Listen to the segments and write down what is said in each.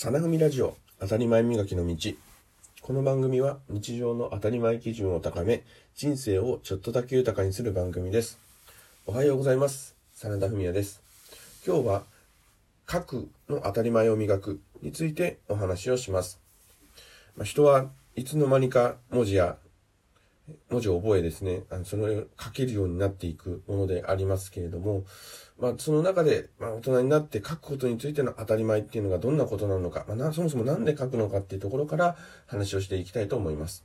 さなぐみラジオ当たり前磨きの道。この番組は日常の当たり前基準を高め人生をちょっとだけ豊かにする番組です。おはようございます。真田文也です。今日は書くの当たり前を磨くについてお話をします、まあ、人はいつの間にか文字や文字を覚えですね、あのその書けるようになっていくものでありますけれども、まあ、その中で、まあ、大人になって書くことについての当たり前っていうのがどんなことなのか、まあ、なそもそも何で書くのかっていうところから話をしていきたいと思います。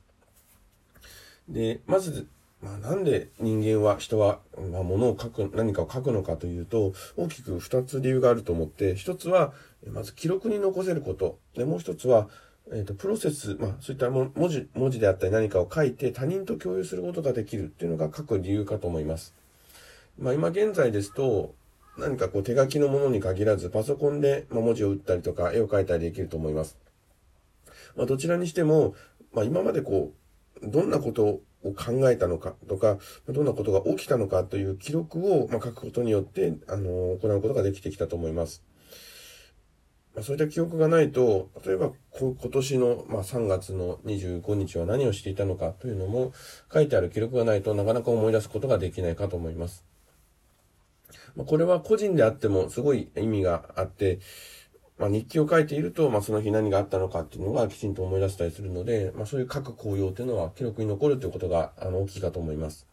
で、まず、まあ、なんで人間は、人は、まあ、物を書く、何かを書くのかというと、大きく二つ理由があると思って、一つは、まず記録に残せること。で、もう一つは、えっ、ー、と、プロセス、まあ、そういった文字、文字であったり何かを書いて他人と共有することができるっていうのが書く理由かと思います。まあ、今現在ですと、何かこう手書きのものに限らず、パソコンでま文字を打ったりとか、絵を描いたりできると思います。まあ、どちらにしても、まあ、今までこう、どんなことを考えたのかとか、どんなことが起きたのかという記録を、ま書くことによって、あの行うことができてきたと思います。ま、そういった記憶がないと、例えば今年の、まあ、3月の25日は何をしていたのかというのも書いてある記録がないとなかなか思い出すことができないかと思います。まあ、これは個人であってもすごい意味があって、まあ、日記を書いていると、まあ、その日何があったのかっていうのがきちんと思い出せたりするので、まあ、そういう書く効用というのは記録に残るということがあの大きいかと思います。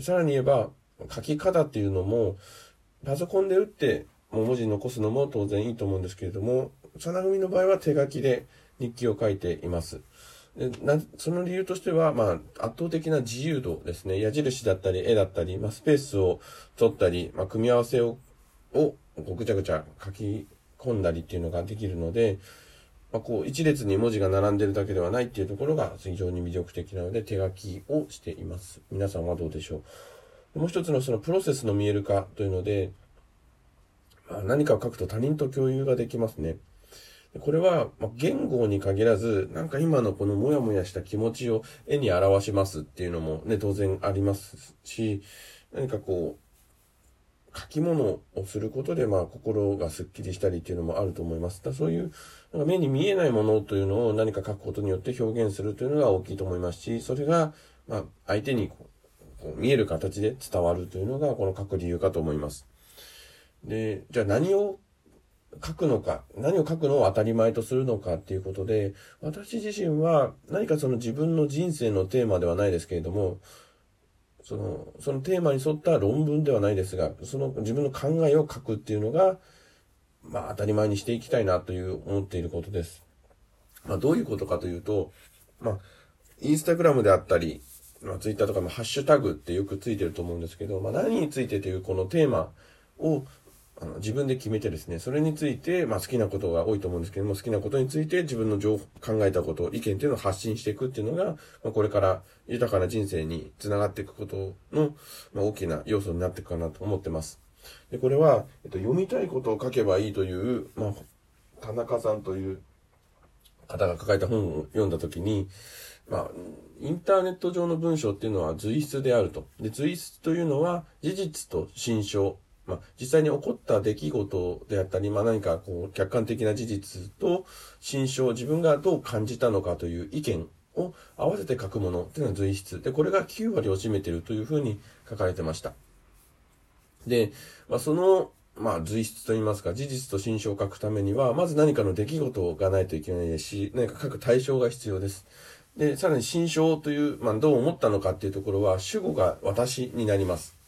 さらに言えば、書き方っていうのも、パソコンで打って文字残すのも当然いいと思うんですけれども、さな組の場合は手書きで日記を書いています。でその理由としては、まあ、圧倒的な自由度ですね。矢印だったり、絵だったり、まあ、スペースを取ったり、まあ、組み合わせを、を、ぐちゃぐちゃ書き込んだりっていうのができるので、まあ、こう、一列に文字が並んでるだけではないっていうところが非常に魅力的なので、手書きをしています。皆さんはどうでしょう？もう一つのそのプロセスの見える化というので、何かを書くと他人と共有ができますね。これは、言語に限らず、なんか今のこのモヤモヤした気持ちを絵に表しますっていうのもね、当然ありますし、何かこう、書き物をすることで、まあ、心がスッキリしたりっていうのもあると思います。だそういう、なんか目に見えないものというのを何か書くことによって表現するというのが大きいと思いますし、それが、まあ、相手にこう、こう見える形で伝わるというのが、この書く理由かと思います。で、じゃあ何を書くのか、何を書くのを当たり前とするのかっていうことで、私自身は何かその自分の人生のテーマではないですけれども、その、そのテーマに沿った論文ではないですが、その自分の考えを書くっていうのが、まあ当たり前にしていきたいなという思っていることです。まあどういうことかというと、まあ、インスタグラムであったり、まあツイッターとかもハッシュタグってよくついてると思うんですけど、まあ何についてというこのテーマをあの自分で決めてですね、それについて、まあ好きなことが多いと思うんですけども、好きなことについて自分の情報、考えたこと、意見っていうのを発信していくっていうのが、まあこれから豊かな人生につながっていくことの、まあ大きな要素になっていくかなと思ってます。で、これは、えっと、読みたいことを書けばいいという、まあ、田中さんという方が書かれた本を読んだときに、まあ、インターネット上の文章っていうのは随筆であると。で、随筆というのは事実と心象、まあ、実際に起こった出来事であったり、まあ、何かこう客観的な事実と心象、自分がどう感じたのかという意見を合わせて書くものっていうのは随筆。で、これが9割を占めているというふうに書かれてました。で、まあ、その、まあ、随筆と言いますか、事実と心象を書くためには、まず何かの出来事がないといけないですし、何か書く対象が必要です。で、さらに心象という、まあ、どう思ったのかっていうところは、主語が私になります。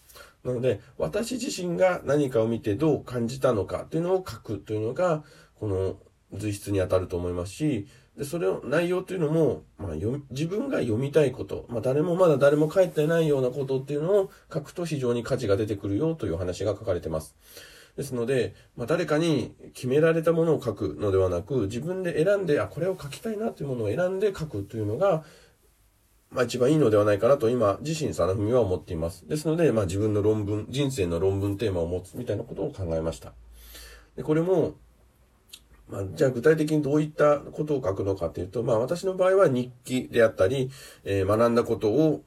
なので、私自身が何かを見てどう感じたのかというのを書くというのが、この随筆に当たると思いますし、で、それを内容というのも、まあ、自分が読みたいこと、まあ、誰もまだ誰も書いてないようなことっていうのを書くと非常に価値が出てくるよという話が書かれてます。ですので、まあ、誰かに決められたものを書くのではなく、自分で選んで、あ、これを書きたいなというものを選んで書くというのが、まあ一番いいのではないかなと今自身サナフミは思っています。ですので、まあ自分の論文、人生の論文テーマを持つみたいなことを考えました。で、これも、まあ、じゃあ具体的にどういったことを書くのかというと、まあ私の場合は日記であったり、えー、学んだことを、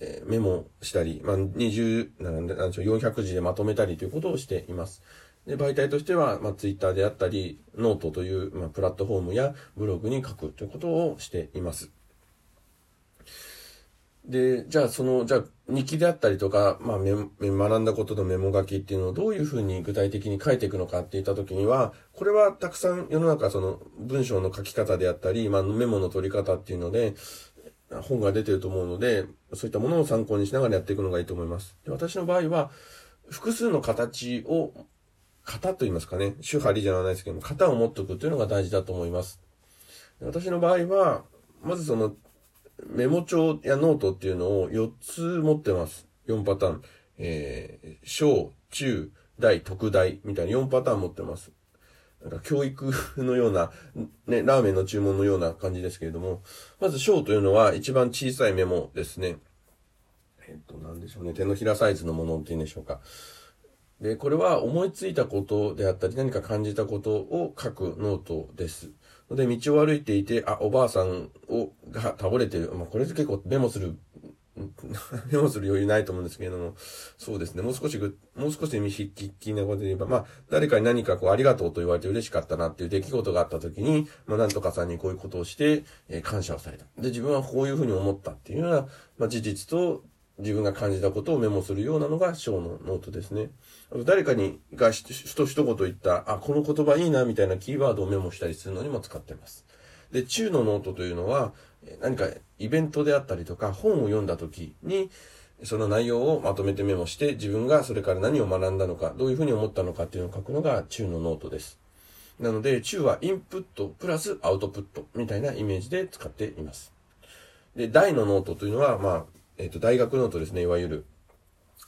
えー、メモしたり、まあ20、なんで、なんでしょう、400字でまとめたりということをしています。で媒体としては、まあ、ツイッターであったり、ノートという、まあ、プラットフォームやブログに書くということをしています。で、じゃあその、じゃあ日記であったりとか、まあ、学んだことのメモ書きっていうのをどういうふうに具体的に書いていくのかって言った時には、これはたくさん世の中その文章の書き方であったり、まあ、メモの取り方っていうので、本が出てると思うので、そういったものを参考にしながらやっていくのがいいと思います。で私の場合は、複数の形を、型と言いますかね、主張りじゃないですけども、型を持っておくというのが大事だと思います。私の場合は、まずその、メモ帳やノートっていうのを4つ持ってます。4パターン。えー、小、中、大、特大みたいな4パターン持ってます。なんか教育のような、ね、ラーメンの注文のような感じですけれども、まず小というのは一番小さいメモですね。えっと、なんでしょうね。手のひらサイズのものっていうんでしょうか。で、これは思いついたことであったり、何か感じたことを書くノートです。で、道を歩いていて、あ、おばあさんをが倒れてる。まあ、これで結構メモする メモする余裕ないと思うんですけれども、そうですね、もう少しぐ、もう少し見引きなことで言えば、まあ、誰かに何かこう、ありがとうと言われて嬉しかったなっていう出来事があった時に、まあ、なんとかさんにこういうことをして、えー、感謝をされた。で、自分はこういうふうに思ったっていうような、まあ、事実と、自分が感じたことをメモするようなのが章のノートですね。あと誰かにがひと一言言った、あ、この言葉いいなみたいなキーワードをメモしたりするのにも使ってます。で、中のノートというのは、何かイベントであったりとか本を読んだ時に、その内容をまとめてメモして、自分がそれから何を学んだのか、どういうふうに思ったのかっていうのを書くのが中のノートです。なので、中はインプットプラスアウトプットみたいなイメージで使っています。で、大のノートというのは、まあ、えっ、と、大学ノートですね、いわゆる。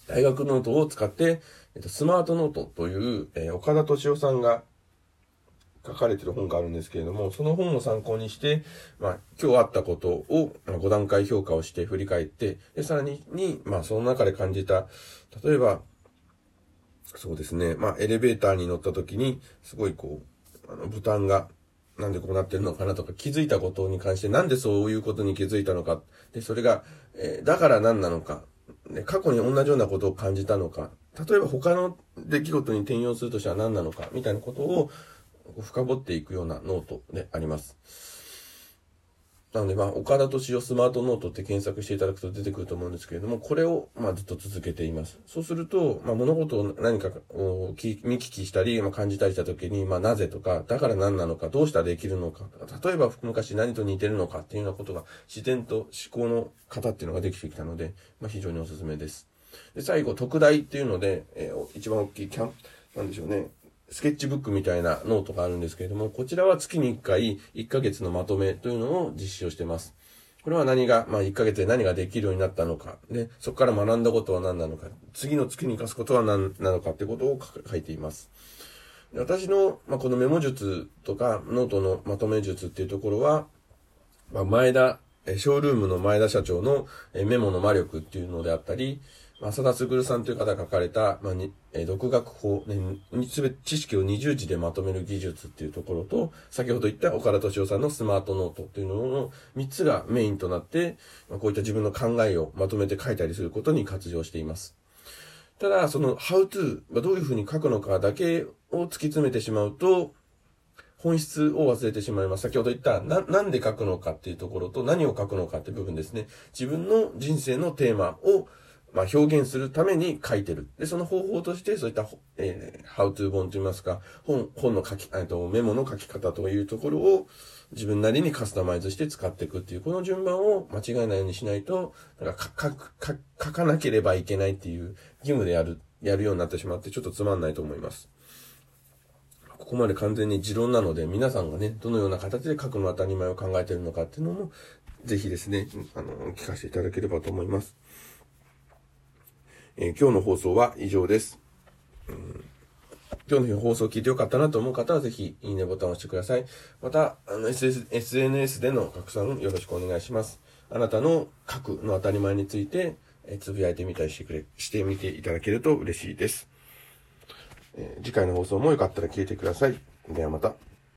大学ノートを使って、えっ、と、スマートノートという、えー、岡田斗司夫さんが書かれてる本があるんですけれども、その本を参考にして、まあ、今日あったことを5段階評価をして振り返って、で、さらに、に、まあ、その中で感じた、例えば、そうですね、まあ、エレベーターに乗った時に、すごいこう、あの、ボタンが、なんでこうなってるのかなとか気づいたことに関してなんでそういうことに気づいたのか。で、それが、えー、だから何なのか。で、過去に同じようなことを感じたのか。例えば他の出来事に転用するとしては何なのか。みたいなことを、深掘っていくようなノートであります。なので、まあ、岡田斗司夫スマートノートって検索していただくと出てくると思うんですけれども、これを、まあ、ずっと続けています。そうすると、まあ、物事を何かを見聞きしたり、まあ、感じたりしたときに、まあ、なぜとか、だから何なのか、どうしたらできるのか、例えば昔何と似てるのかっていうようなことが、自然と思考の型っていうのができてきたので、まあ、非常におすすめです。で、最後、特大っていうので、えー、一番大きいキャン、なんでしょうね。スケッチブックみたいなノートがあるんですけれども、こちらは月に1回1ヶ月のまとめというのを実施をしています。これは何が、まあ1ヶ月で何ができるようになったのか、で、そこから学んだことは何なのか、次の月に活かすことは何なのかってことを書いています。私の、まあ、このメモ術とかノートのまとめ術っていうところは、まあ、前田、ショールームの前田社長のメモの魔力っていうのであったり、浅田すぐるさんという方が書かれた、まあにえ独学法、ね、すべて知識を20字でまとめる技術っていうところと、先ほど言った岡田斗司夫さんのスマートノートっていうのの3つがメインとなって、まあ、こういった自分の考えをまとめて書いたりすることに活用しています。ただ、その how to がどういうふうに書くのかだけを突き詰めてしまうと、本質を忘れてしまいます。先ほど言った、な、なんで書くのかっていうところと何を書くのかっていう部分ですね。自分の人生のテーマをまあ、表現するために書いてる。で、その方法として、そういった、えー、how to 本といいますか、本、本の書き、えっと、メモの書き方というところを自分なりにカスタマイズして使っていくっていう、この順番を間違えないようにしないと、なんか書、書かなければいけないっていう義務でやる、やるようになってしまって、ちょっとつまんないと思います。ここまで完全に持論なので、皆さんがね、どのような形で書くの当たり前を考えてるのかっていうのも、ぜひですね、あの、聞かせていただければと思います。えー、今日の放送は以上です。うん、今日の放送を聞いてよかったなと思う方はぜひいいねボタンを押してください。また、あの、SS、SNS での拡散よろしくお願いします。あなたの書くの当たり前について、えつぶやいてみたりしてくれ、してみていただけると嬉しいです。えー、次回の放送もよかったら聞いてください。ではまた。